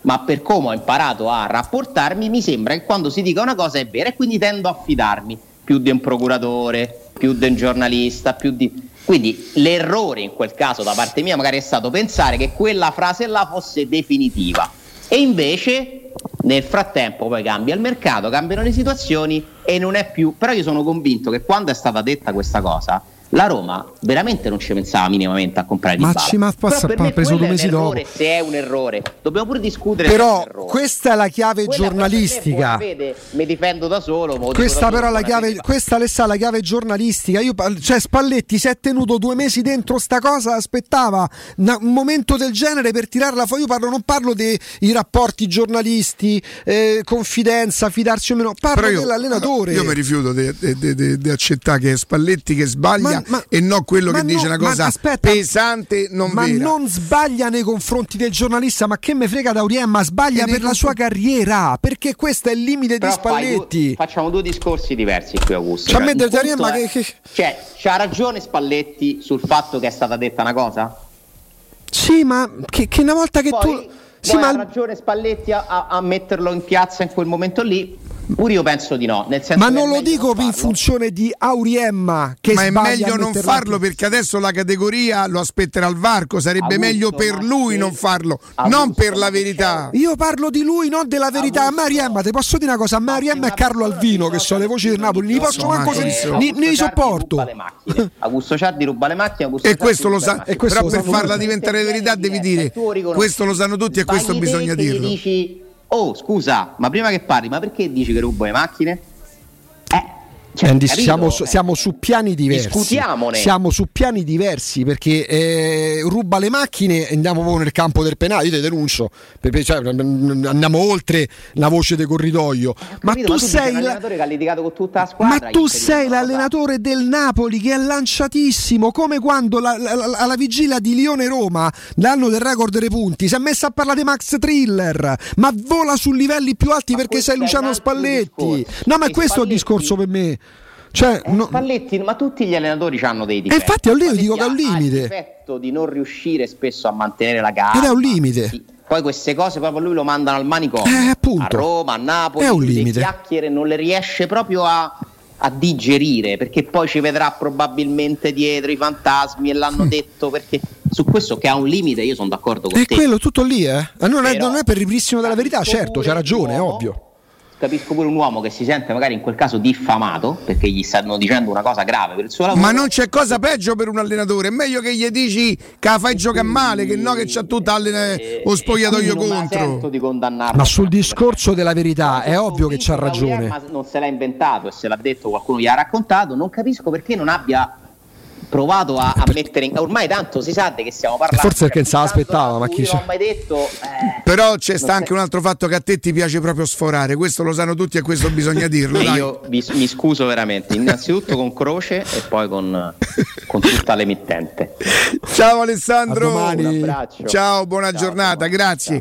ma per come ho imparato a rapportarmi mi sembra che quando si dica una cosa è vera e quindi tendo a fidarmi più di un procuratore, più di un giornalista, più di... Quindi l'errore in quel caso da parte mia magari è stato pensare che quella frase là fosse definitiva. E invece nel frattempo poi cambia il mercato, cambiano le situazioni e non è più... Però io sono convinto che quando è stata detta questa cosa la Roma veramente non ci pensava minimamente a comprare di Ma ci- ma Però passa- per me preso quello due è mesi un errore, dopo. se è un errore. Dobbiamo pure discutere è Però questa è la chiave Quella giornalistica. me, vede, mi difendo da solo. Questa però è la chiave, questa Alessà, è la chiave giornalistica. Io, cioè, Spalletti si è tenuto due mesi dentro sta cosa, aspettava un momento del genere per tirarla fuori. Io parlo, non parlo dei i rapporti giornalisti, eh, confidenza, fidarsi o meno, parlo Però io, dell'allenatore. io mi rifiuto di accettare che Spalletti che sbaglia Ma- ma- e non quello ma che dice no, una ma cosa aspetta, pesante, non ma vera. non sbaglia nei confronti del giornalista, ma che me frega da Auriem, ma sbaglia E per la sua carriera, perché questo è il limite Però di Spalletti. due- facciamo due discorsi diversi qui, Augusto. Cioè, a me il del punto Auriemma è- che- che- Cioè, c'ha ragione Spalletti sul fatto che è stata detta una cosa? Sì, ma che, che una volta che Poi, tu... Sì, ma ha ragione Spalletti a- a metterlo in piazza in quel momento lì? Pure io penso di no. Nel senso Ma non lo dico in farlo. funzione di Auriemma che Ma è meglio non farlo anche- perché adesso la categoria lo aspetterà al varco, sarebbe Augusto, meglio per lui non farlo, Augusto, non per la verità. Io parlo di lui, non della verità. A Augusto. Mariemma, ti posso dire una cosa? A Mariemma e Carlo Alvino, che sono le voci del Napoli, li posso manco ne Ciardi sopporto. ruba le macchine. Augusto Ciardi ruba le macchine. Augusto E questo lo sa. E però per farla diventare verità devi dire questo lo sanno tutti e questo bisogna dirlo. Oh scusa, ma prima che parli, ma perché dici che rubo le macchine? Cioè, siamo, su, Eh. siamo su piani diversi. Discutiamone. Siamo su piani diversi perché eh, ruba le macchine e andiamo proprio nel campo del penale. Io ti denuncio, perché, cioè, andiamo oltre la voce di corridoio. Ma Capito? tu sei un la- allenatore che ha litigato con tutta la Ma squadra. tu in sei l'allenatore del Napoli che è lanciatissimo, come quando la- la- la- alla vigilia di Lione-Roma, l'anno del record dei punti, si è messa a parlare di Max Thriller, ma vola su livelli più alti Ma perché sei è Luciano Spalletti. discorso. No, ma è E questo il Spalletti- discorso per me. Cioè, Eh, no- Spalletti, ma tutti gli allenatori hanno dei difetti. infatti, un limite, Spalletti dico che è un limite. il difetto di non riuscire spesso a mantenere la gara. Ed è un limite. Poi queste cose proprio lui lo mandano al manicomio. Eh, appunto. A Roma, a Napoli. È un lui le limite. chiacchiere non le riesce proprio a, a digerire perché poi ci vedrà probabilmente dietro i fantasmi e l'hanno detto perché su questo che ha un limite io sono d'accordo con è te. quello tutto lì, eh? Non è, Però- non è per ripristino della verità, certo, c'ha ragione, è ovvio. Capisco pure un uomo che si sente magari in quel caso diffamato perché gli stanno dicendo una cosa grave per il suo lavoro. Ma non c'è cosa peggio per un allenatore, è meglio che gli dici che la fai giocare male, che no che c'ha tutta allena- Eh, lo spogliatoio e la sento contro. di. Ma sul discorso della verità è ovvio che c'ha ragione. Auriemma non se l'ha inventato e se l'ha detto qualcuno gli ha raccontato, non capisco perché non abbia provato a, a mettere in ormai tanto si sa di che stiamo parlando Forse perché se l'aspettava, ma chi non sa. ho mai detto eh, Però c'è sta anche sei- un altro fatto che a te ti piace proprio sforare, questo lo sanno tutti e questo bisogna (laughs) dirlo. dai. io vi- mi scuso veramente innanzitutto con Croce e poi con, con tutta l'emittente Ciao Alessandro. A domani. un abbraccio Ciao, buona Ciao, giornata, ciao. grazie.